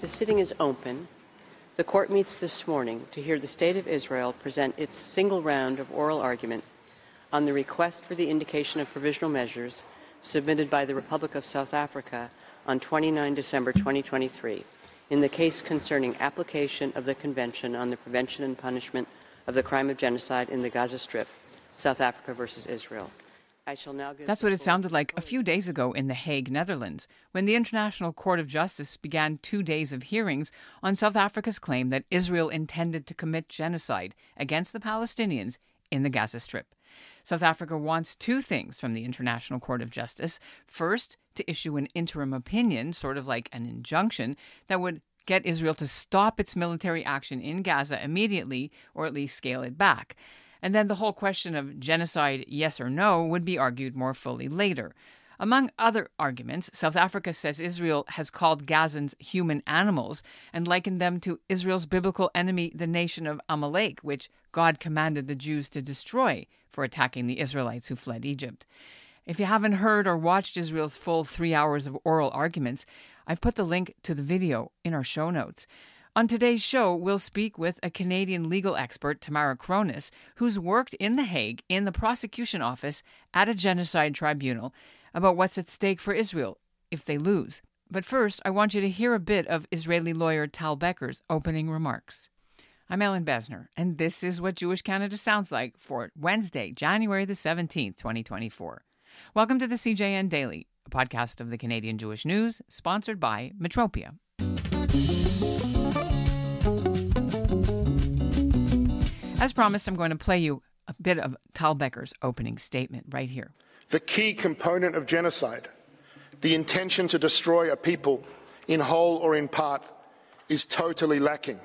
The sitting is open. The court meets this morning to hear the State of Israel present its single round of oral argument on the request for the indication of provisional measures submitted by the Republic of South Africa on 29 December 2023 in the case concerning application of the Convention on the Prevention and Punishment of the Crime of Genocide in the Gaza Strip, South Africa versus Israel. I shall now give That's what it sounded like a few days ago in The Hague, Netherlands, when the International Court of Justice began two days of hearings on South Africa's claim that Israel intended to commit genocide against the Palestinians in the Gaza Strip. South Africa wants two things from the International Court of Justice. First, to issue an interim opinion, sort of like an injunction, that would get Israel to stop its military action in Gaza immediately or at least scale it back. And then the whole question of genocide, yes or no, would be argued more fully later. Among other arguments, South Africa says Israel has called Gazans human animals and likened them to Israel's biblical enemy, the nation of Amalek, which God commanded the Jews to destroy for attacking the Israelites who fled Egypt. If you haven't heard or watched Israel's full three hours of oral arguments, I've put the link to the video in our show notes. On today's show, we'll speak with a Canadian legal expert, Tamara Kronis, who's worked in The Hague in the prosecution office at a genocide tribunal about what's at stake for Israel if they lose. But first, I want you to hear a bit of Israeli lawyer Tal Becker's opening remarks. I'm Ellin Bessner, and this is what Jewish Canada sounds like for Wednesday, January the 17th, 2024. Welcome to the CJN Daily, a podcast of the Canadian Jewish News, sponsored by Metropia. As promised, I'm going to play you a bit of Tal Becker's opening statement right here. The key component of genocide, the intention to destroy a people in whole or in part, is totally lacking.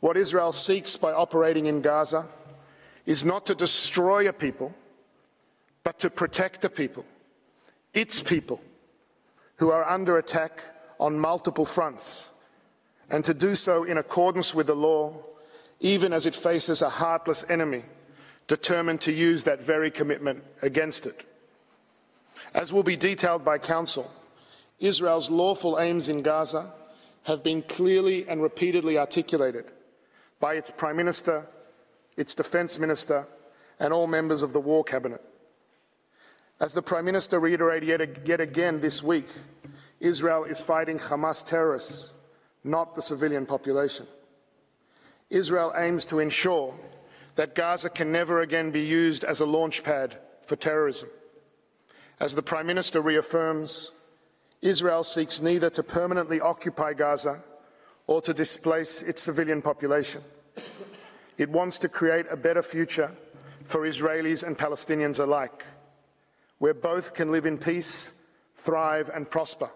What Israel seeks by operating in Gaza is not to destroy a people, but to protect the people, its people, who are under attack on multiple fronts, and to do so in accordance with the law, even as it faces a heartless enemy determined to use that very commitment against it. As will be detailed by counsel, Israel's lawful aims in Gaza have been clearly and repeatedly articulated by its Prime Minister, its Defence Minister, and all members of the War Cabinet. As the Prime Minister reiterated yet, again this week, Israel is fighting Hamas terrorists, not the civilian population. Israel aims to ensure that Gaza can never again be used as a launch pad for terrorism. As the Prime Minister reaffirms, Israel seeks neither to permanently occupy Gaza or to displace its civilian population. It wants to create a better future for Israelis and Palestinians alike, where both can live in peace, thrive, and prosper,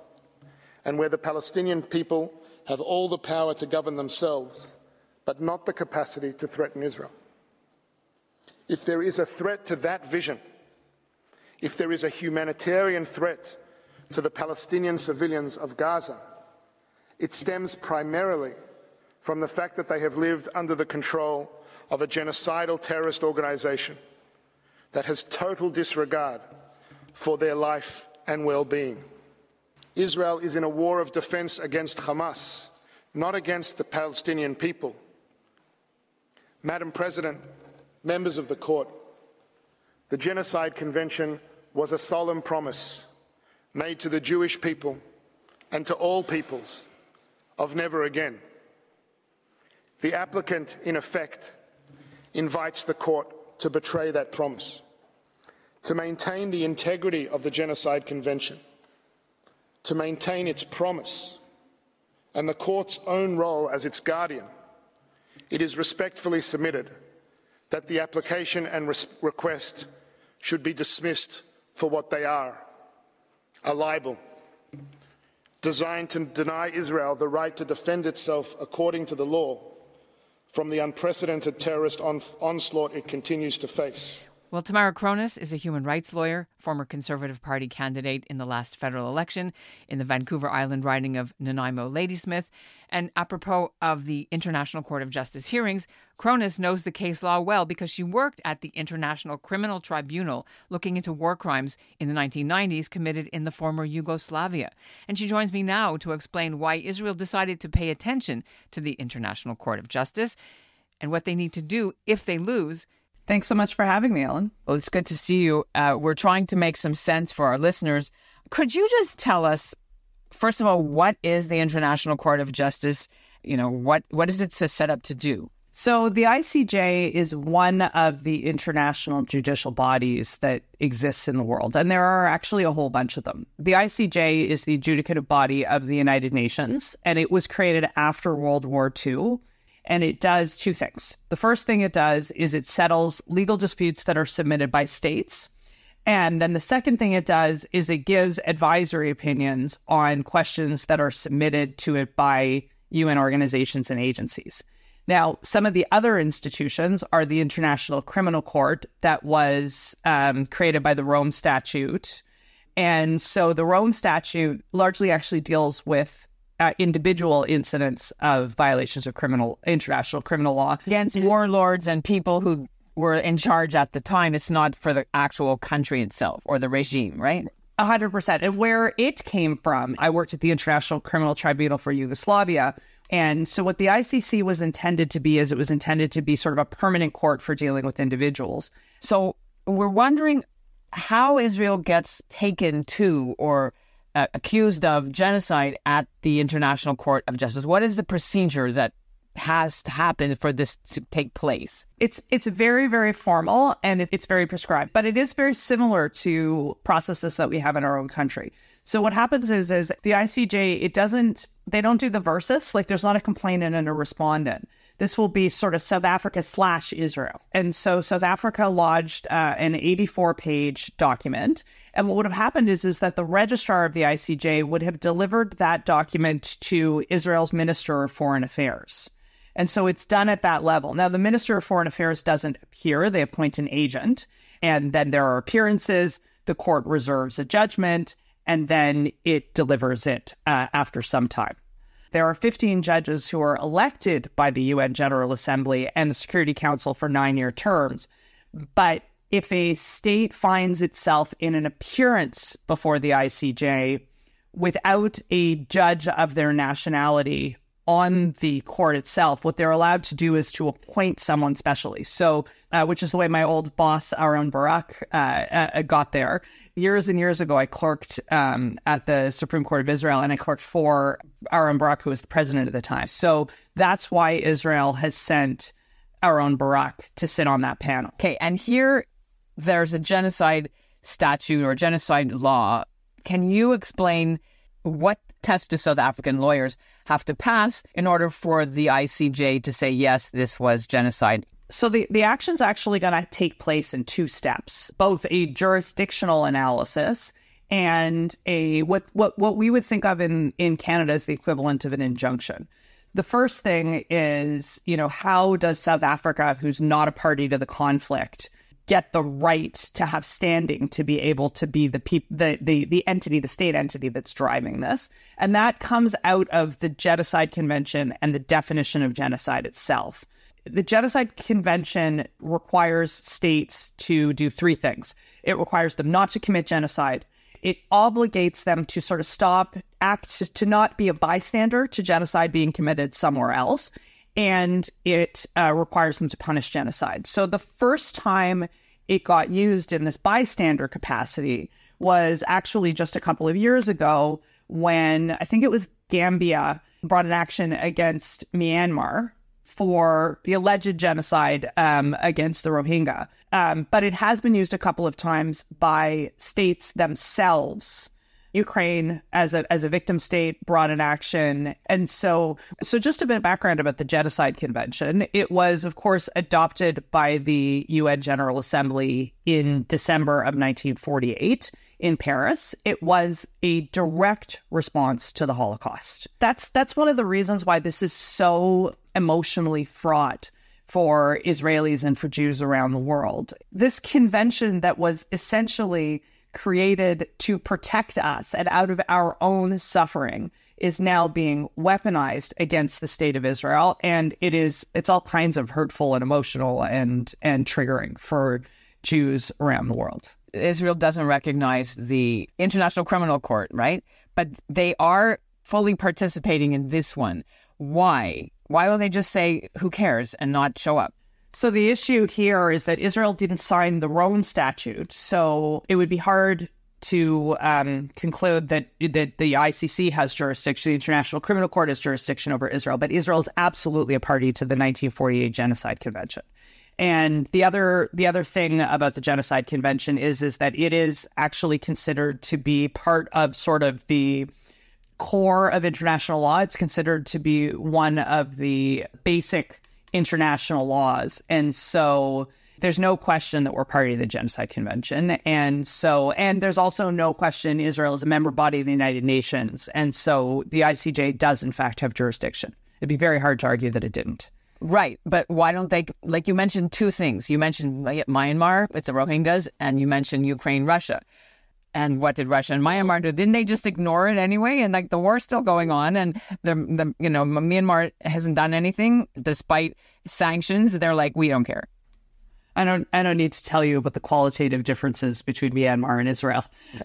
and where the Palestinian people have all the power to govern themselves, but not the capacity to threaten Israel. If there is a threat to that vision, if there is a humanitarian threat to the Palestinian civilians of Gaza, it stems primarily from the fact that they have lived under the control of a genocidal terrorist organization that has total disregard for their life and well being. Israel is in a war of defense against Hamas, not against the Palestinian people. Madam President, members of the court, the Genocide Convention was a solemn promise made to the Jewish people and to all peoples of never again. The applicant, in effect, invites the court to betray that promise, to maintain the integrity of the Genocide Convention, to maintain its promise and the court's own role as its guardian. It is respectfully submitted that the application and request should be dismissed for what they are a libel designed to deny Israel the right to defend itself according to the law from the unprecedented terrorist on- onslaught it continues to face. Well, Tamara Kronis is a human rights lawyer, former Conservative Party candidate in the last federal election in the Vancouver Island riding of Nanaimo Ladysmith. And apropos of the International Court of Justice hearings, Kronis knows the case law well because she worked at the International Criminal Tribunal looking into war crimes in the 1990s committed in the former Yugoslavia. And she joins me now to explain why Israel decided to pay attention to the International Court of Justice and what they need to do if they lose Thanks so much for having me, Ellin. Well, it's good to see you. Uh, we're trying to make some sense for our listeners. Could you just tell us, first of all, what is the International Court of Justice? You know, what what is it set up to do? So the ICJ is one of the international judicial bodies that exists in the world, and there are actually a whole bunch of them. The ICJ is the adjudicative body of the United Nations, and it was created after World War II and it does two things. The first thing it does is it settles legal disputes that are submitted by states. And then the second thing it does is it gives advisory opinions on questions that are submitted to it by UN organizations and agencies. Now, some of the other institutions are the International Criminal Court that was um, created by the Rome Statute. And so the Rome Statute largely actually deals with uh, individual incidents of violations of criminal international criminal law against warlords and people who were in charge at the time. It's not for the actual country itself or the regime, right? A hundred percent. And where it came from, I worked at the International Criminal Tribunal for Yugoslavia. And so, what the ICC was intended to be is it was intended to be sort of a permanent court for dealing with individuals. So, we're wondering how Israel gets taken to or uh, accused of genocide at the International Court of Justice? What is the procedure that has to happen for this to take place? It's it's very very formal and it's very prescribed, but it is very similar to processes that we have in our own country. So what happens is is the ICJ it doesn't they don't do the versus like there's not a complainant and a respondent this will be sort of South Africa slash Israel. And so South Africa lodged uh, an 84 page document. And what would have happened is, is that the registrar of the ICJ would have delivered that document to Israel's Minister of Foreign Affairs. And so it's done at that level. Now, the Minister of Foreign Affairs doesn't appear, they appoint an agent. And then there are appearances, the court reserves a judgment, and then it delivers it uh, after some time. There are 15 judges who are elected by the UN General Assembly and the Security Council for nine year terms. But if a state finds itself in an appearance before the ICJ without a judge of their nationality on the court itself, what they're allowed to do is to appoint someone specially. So, uh, which is the way my old boss, Aaron Barak, uh, uh, got there. Years and years ago, I clerked um, at the Supreme Court of Israel and I clerked for Aaron Barak, who was the president at the time. So that's why Israel has sent Aaron Barak to sit on that panel. Okay. And here there's a genocide statute or genocide law. Can you explain what test do South African lawyers have to pass in order for the ICJ to say, yes, this was genocide? So the, the action's actually going to take place in two steps, both a jurisdictional analysis and a what what what we would think of in in Canada as the equivalent of an injunction. The first thing is, you know, how does South Africa, who's not a party to the conflict, get the right to have standing to be able to be the peop- the, the the entity, the state entity that's driving this. And that comes out of the Genocide Convention and the definition of genocide itself. The Genocide Convention requires states to do three things. It requires them not to commit genocide. It obligates them to sort of stop, act to not be a bystander to genocide being committed somewhere else and it uh, requires them to punish genocide. So the first time it got used in this bystander capacity was actually just a couple of years ago when I think it was Gambia brought an action against Myanmar for the alleged genocide um, against the Rohingya. Um, but it has been used a couple of times by states themselves Ukraine as a as a victim state brought an action. And so so just a bit of background about the Genocide Convention. It was of course adopted by the UN General Assembly in December of 1948 in Paris. It was a direct response to the Holocaust. That's that's one of the reasons why this is so emotionally fraught for Israelis and for Jews around the world. This convention that was essentially created to protect us and out of our own suffering is now being weaponized against the state of Israel and it is it's all kinds of hurtful and emotional and and triggering for Jews around the world. Israel doesn't recognize the International Criminal Court, right? But they are fully participating in this one. Why? Why will they just say who cares and not show up? So the issue here is that Israel didn't sign the Rome Statute, so it would be hard to um, conclude that that the ICC has jurisdiction, the International Criminal Court has jurisdiction over Israel, but Israel is absolutely a party to the 1948 Genocide Convention. And the other the other thing about the Genocide Convention is is that it is actually considered to be part of sort of the core of international law. It's considered to be one of the basic international laws. And so there's no question that we're party to the Genocide Convention. And so, and there's also no question Israel is a member body of the United Nations. And so the ICJ does, in fact, have jurisdiction. It'd be very hard to argue that it didn't. Right. But why don't they, like you mentioned two things. You mentioned Myanmar with the Rohingyas, and you mentioned Ukraine, Russia. And what did Russia and Myanmar do? Didn't they just ignore it anyway? And like the war's still going on, and the the you know Myanmar hasn't done anything despite sanctions. They're like, we don't care. I don't I don't need to tell you about the qualitative differences between Myanmar and Israel.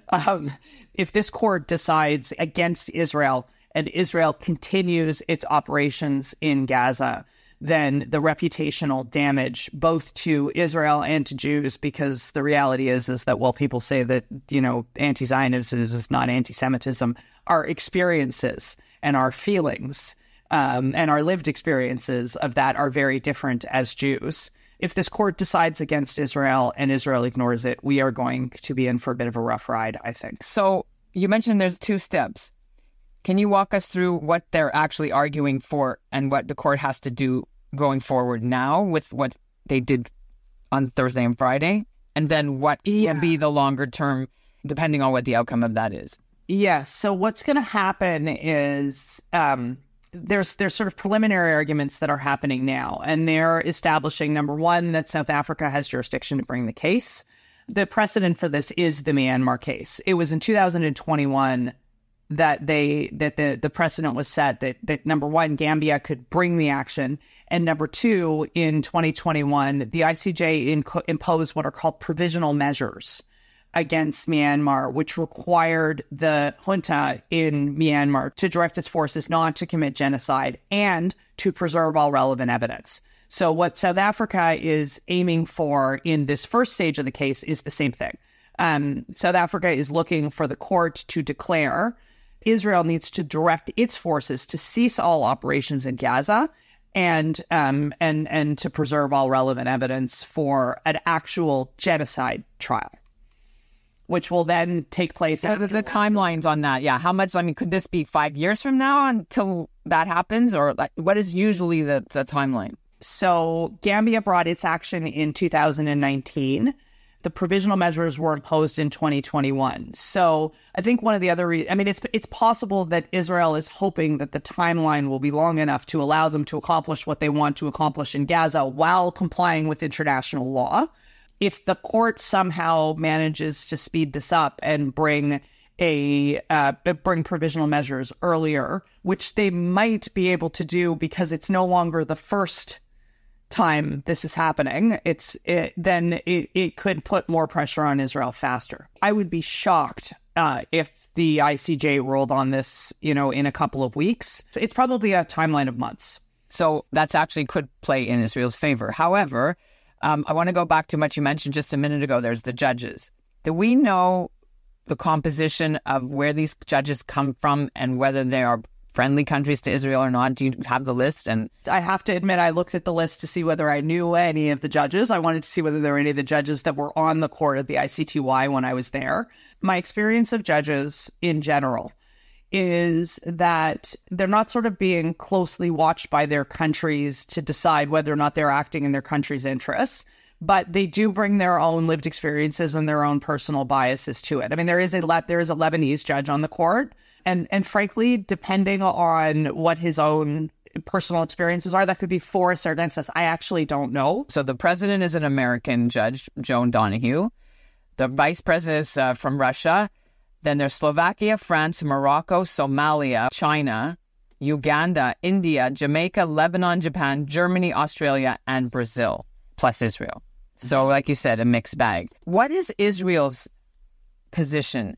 Um, if this court decides against Israel and Israel continues its operations in Gaza, then the reputational damage both to Israel and to Jews, because the reality is is that while people say that you know anti-Zionism is not anti-Semitism, our experiences and our feelings um, and our lived experiences of that are very different as Jews. If this court decides against Israel and Israel ignores it, we are going to be in for a bit of a rough ride, I think. So you mentioned there's two steps. Can you walk us through what they're actually arguing for and what the court has to do going forward now with what they did on Thursday and Friday? And then what yeah. will be the longer term, depending on what the outcome of that is? Yes. Yeah, so what's going to happen is um, there's there's sort of preliminary arguments that are happening now, and they're establishing number one that South Africa has jurisdiction to bring the case. The precedent for this is the Myanmar case. It was in 2021 that they that the the precedent was set that that number one Gambia could bring the action and number two in 2021 the ICJ in, imposed what are called provisional measures against Myanmar which required the junta in Myanmar to direct its forces not to commit genocide and to preserve all relevant evidence. So what South Africa is aiming for in this first stage of the case is the same thing. Um, South Africa is looking for the court to declare Israel needs to direct its forces to cease all operations in Gaza and um, and and to preserve all relevant evidence for an actual genocide trial, which will then take place. So the, the timelines on that, yeah. How much? I mean, could this be five years from now until that happens, or like, what is usually the, the timeline? So Gambia brought its action in 2019 the provisional measures were imposed in 2021. So I think one of the other, re- I mean, it's it's possible that Israel is hoping that the timeline will be long enough to allow them to accomplish what they want to accomplish in Gaza while complying with international law. If the court somehow manages to speed this up and bring a uh, bring provisional measures earlier, which they might be able to do because it's no longer the first time this is happening, it's it, then it, it could put more pressure on Israel faster. I would be shocked uh, if the ICJ ruled on this, you know, in a couple of weeks. It's probably a timeline of months. So that's actually could play in Israel's favor. However, um, I want to go back to what you mentioned just a minute ago. There's the judges. Do we know the composition of where these judges come from and whether they are friendly countries to Israel or not? Do you have the list? And I have to admit, I looked at the list to see whether I knew any of the judges. I wanted to see whether there were any of the judges that were on the court at the ICTY when I was there. My experience of judges in general is that they're not sort of being closely watched by their countries to decide whether or not they're acting in their country's interests but they do bring their own lived experiences and their own personal biases to it. I mean, there is a there is a Lebanese judge on the court and and frankly, depending on what his own personal experiences are. That could be for or against us. I actually don't know. So the president is an American judge, Joan Donoghue. The vice president is uh, from Russia. Then there's Slovakia, France, Morocco, Somalia, China, Uganda, India, Jamaica, Lebanon, Japan, Germany, Australia, and Brazil, plus Israel. So, like you said, a mixed bag. What is Israel's position?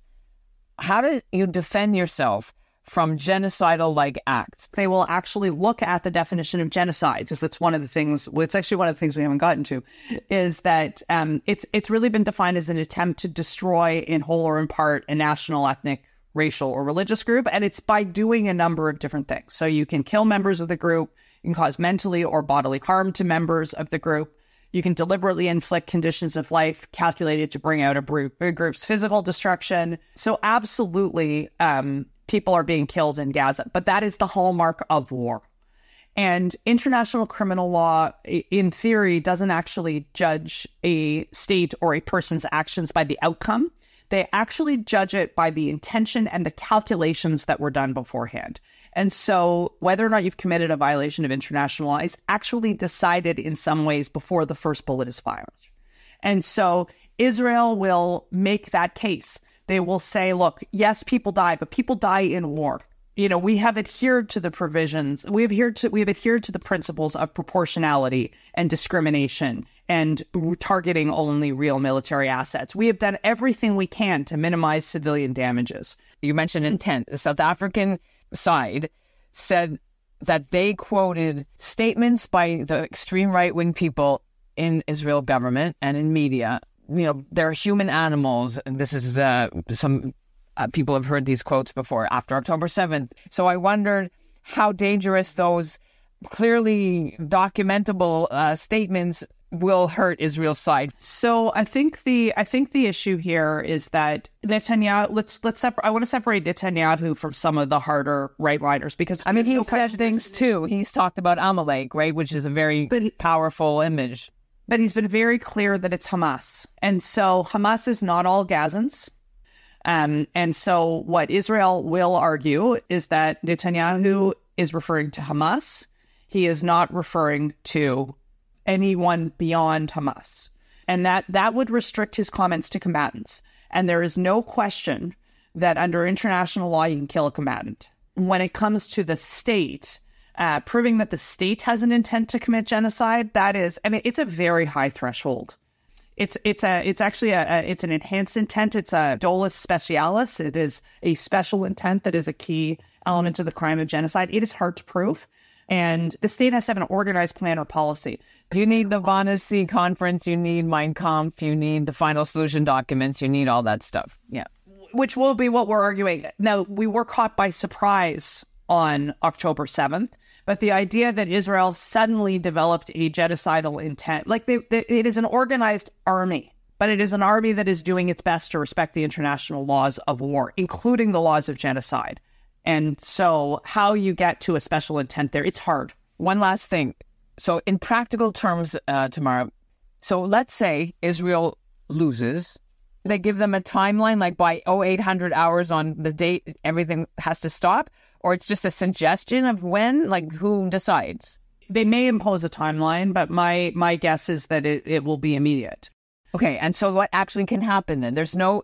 How do you defend yourself from genocidal like acts? They will actually look at the definition of genocide because that's one of the things. It's actually one of the things we haven't gotten to, is that um, it's it's really been defined as an attempt to destroy in whole or in part a national, ethnic, racial, or religious group, and it's by doing a number of different things. So you can kill members of the group, you can cause mentally or bodily harm to members of the group. You can deliberately inflict conditions of life calculated to bring out a, group's physical destruction. So, absolutely, um, people are being killed in Gaza, but that is the hallmark of war. And international criminal law, in theory, doesn't actually judge a state or a person's actions by the outcome. They actually judge it by the intention and the calculations that were done beforehand. And so, whether or not you've committed a violation of international law is actually decided in some ways before the first bullet is fired. And so, Israel will make that case. They will say, look, yes, people die, but people die in war. You know, we have adhered to the provisions. We have adhered to we have adhered to the principles of proportionality and discrimination and targeting only real military assets. We have done everything we can to minimize civilian damages. You mentioned intent. The South African side said that they quoted statements by the extreme right wing people in Israel government and in media. You know, they're human animals. And this is uh, some uh, people have heard these quotes before after October 7th. So I wondered how dangerous those clearly documentable uh, statements will hurt Israel's side. So I think the I think the issue here is that Netanyahu. Let's let's separate. I want to separate Netanyahu from some of the harder right liners because I mean he said things too. He's talked about Amalek, right, which is a very but, powerful image. But he's been very clear that it's Hamas, and so Hamas is not all Gazans. Um, and so what Israel will argue is that Netanyahu is referring to Hamas. He is not referring to anyone beyond Hamas. And that, that would restrict his comments to combatants. And there is no question that under international law, you can kill a combatant. When it comes to the state, uh, proving that the state has an intent to commit genocide, that is, I mean, it's a very high threshold. It's it's a it's actually a, a, it's an enhanced intent. It's a dolus specialis. It is a special intent that is a key element of the crime of genocide. It is hard to prove. And the state has to have an organized plan or policy. You need the Wannsee conference, you need Mein Kampf, you need the final solution documents, you need all that stuff. Yeah. Which will be what we're arguing. Now, we were caught by surprise on October 7th, but the idea that Israel suddenly developed a genocidal intent, like they, they, it is an organized army, but it is an army that is doing its best to respect the international laws of war, including the laws of genocide. And so, how you get to a special intent there, it's hard. One last thing. So, in practical terms, uh, Tamara, so let's say Israel loses. They give them a timeline, like by 0800 hours on the date, everything has to stop, or it's just a suggestion of when, like who decides? They may impose a timeline, but my my guess is that it, it will be immediate. Okay, and so what actually can happen then? There's no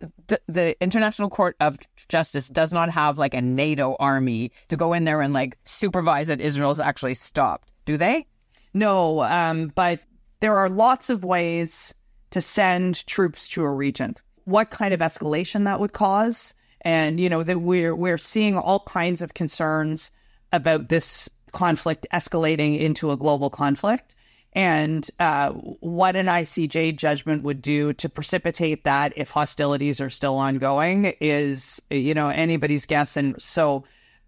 the, International Court of Justice does not have like a NATO army to go in there and like supervise that Israel's actually stopped, do they? No, um, but there are lots of ways to send troops to a region. What kind of escalation that would cause, and you know that we're we're seeing all kinds of concerns about this conflict escalating into a global conflict and uh, what an ICJ judgment would do to precipitate that if hostilities are still ongoing is, you know, anybody's guess. And so,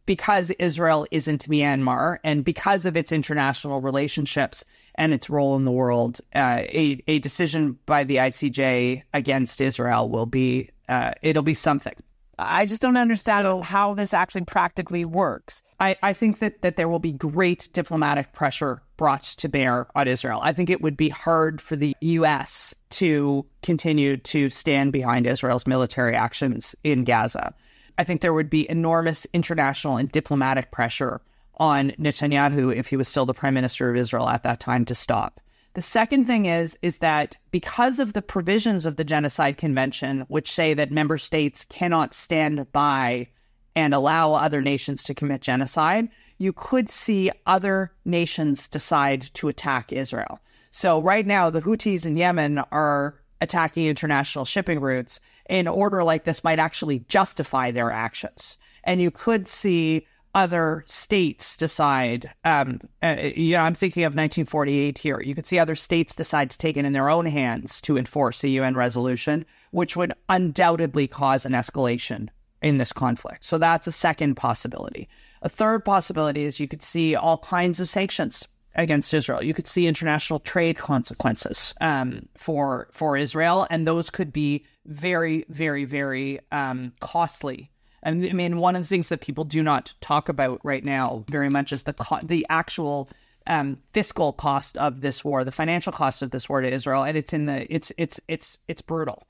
because Israel isn't Myanmar and because of its international relationships and its role in the world, uh, a, a decision by the ICJ against Israel will be, uh, it'll be something. I just don't understand so, how this actually practically works. I, I think that, that there will be great diplomatic pressure brought to bear on Israel. I think it would be hard for the U.S. to continue to stand behind Israel's military actions in Gaza. I think there would be enormous international and diplomatic pressure on Netanyahu, if he was still the prime minister of Israel at that time, to stop. The second thing is is that because of the provisions of the Genocide Convention, which say that member states cannot stand by and allow other nations to commit genocide, you could see other nations decide to attack Israel. So right now, the Houthis in Yemen are attacking international shipping routes. An order like this might actually justify their actions, and you could see other states decide. Um, uh, yeah, I'm thinking of 1948 here. You could see other states decide to take it in their own hands to enforce a UN resolution, which would undoubtedly cause an escalation in this conflict. So that's a second possibility. A third possibility is you could see all kinds of sanctions against Israel. You could see international trade consequences um, for for Israel, and those could be very, very, very um, costly and I mean, one of the things that people do not talk about right now very much is the co- the actual um, fiscal cost of this war, the financial cost of this war to Israel, and it's in the it's it's it's it's brutal.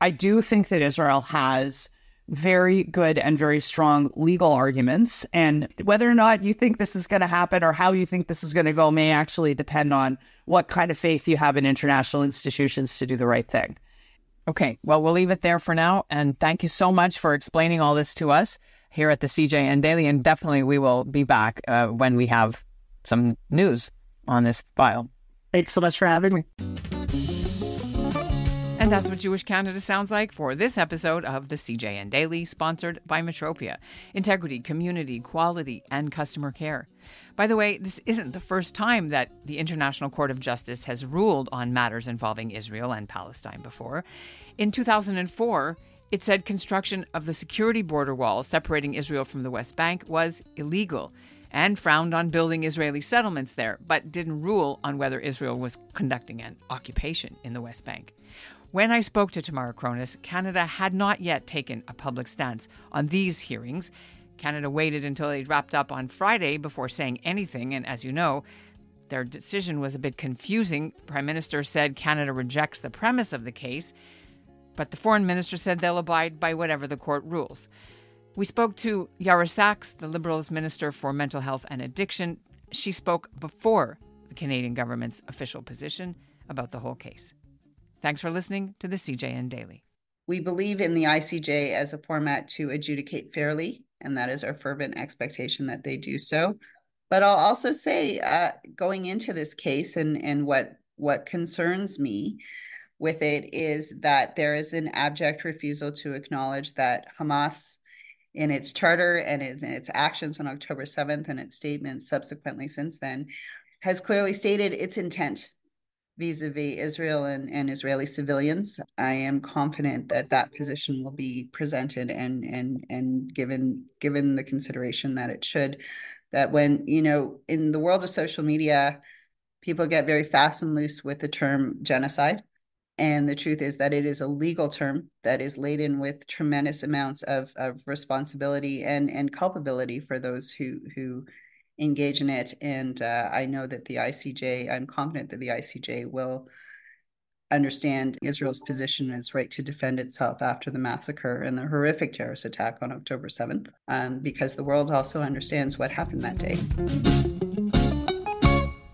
I do think that Israel has very good and very strong legal arguments, and whether or not you think this is going to happen or how you think this is going to go may actually depend on what kind of faith you have in international institutions to do the right thing. Okay, well, we'll leave it there for now. And thank you so much for explaining all this to us here at the CJN Daily. And definitely we will be back uh, when we have some news on this file. Thanks so much for having me. And that's what Jewish Canada sounds like for this episode of the CJN Daily, sponsored by Metropia Integrity, Community, Quality, and Customer Care. By the way, this isn't the first time that the International Court of Justice has ruled on matters involving Israel and Palestine before. In 2004, it said construction of the security border wall separating Israel from the West Bank was illegal and frowned on building Israeli settlements there, but didn't rule on whether Israel was conducting an occupation in the West Bank. When I spoke to Tamara Kronis, Canada had not yet taken a public stance on these hearings, Canada waited until they'd wrapped up on Friday before saying anything, and as you know, their decision was a bit confusing. Prime Minister said Canada rejects the premise of the case, but the Foreign Minister said they'll abide by whatever the court rules. We spoke to Ya'ara Saks, the Liberals Minister for Mental Health and Addiction. She spoke before the Canadian government's official position about the whole case. Thanks for listening to the CJN Daily. We believe in the ICJ as a format to adjudicate fairly and that is our fervent expectation that they do so. But I'll also say, uh, going into this case, and and what what concerns me with it is that there is an abject refusal to acknowledge that Hamas, in its charter and in its actions on October 7th and its statements subsequently since then, has clearly stated its intent vis-a-vis Israel and, and Israeli civilians. I am confident that that position will be presented and and and given given the consideration that it should. That when you know in the world of social media, people get very fast and loose with the term genocide. And the truth is that it is a legal term that is laden with tremendous amounts of, of responsibility and, and culpability for those who who engage in it. And uh, I know that the ICJ, I'm confident that the ICJ will understand Israel's position and its right to defend itself after the massacre and the horrific terrorist attack on October 7th, um, because the world also understands what happened that day.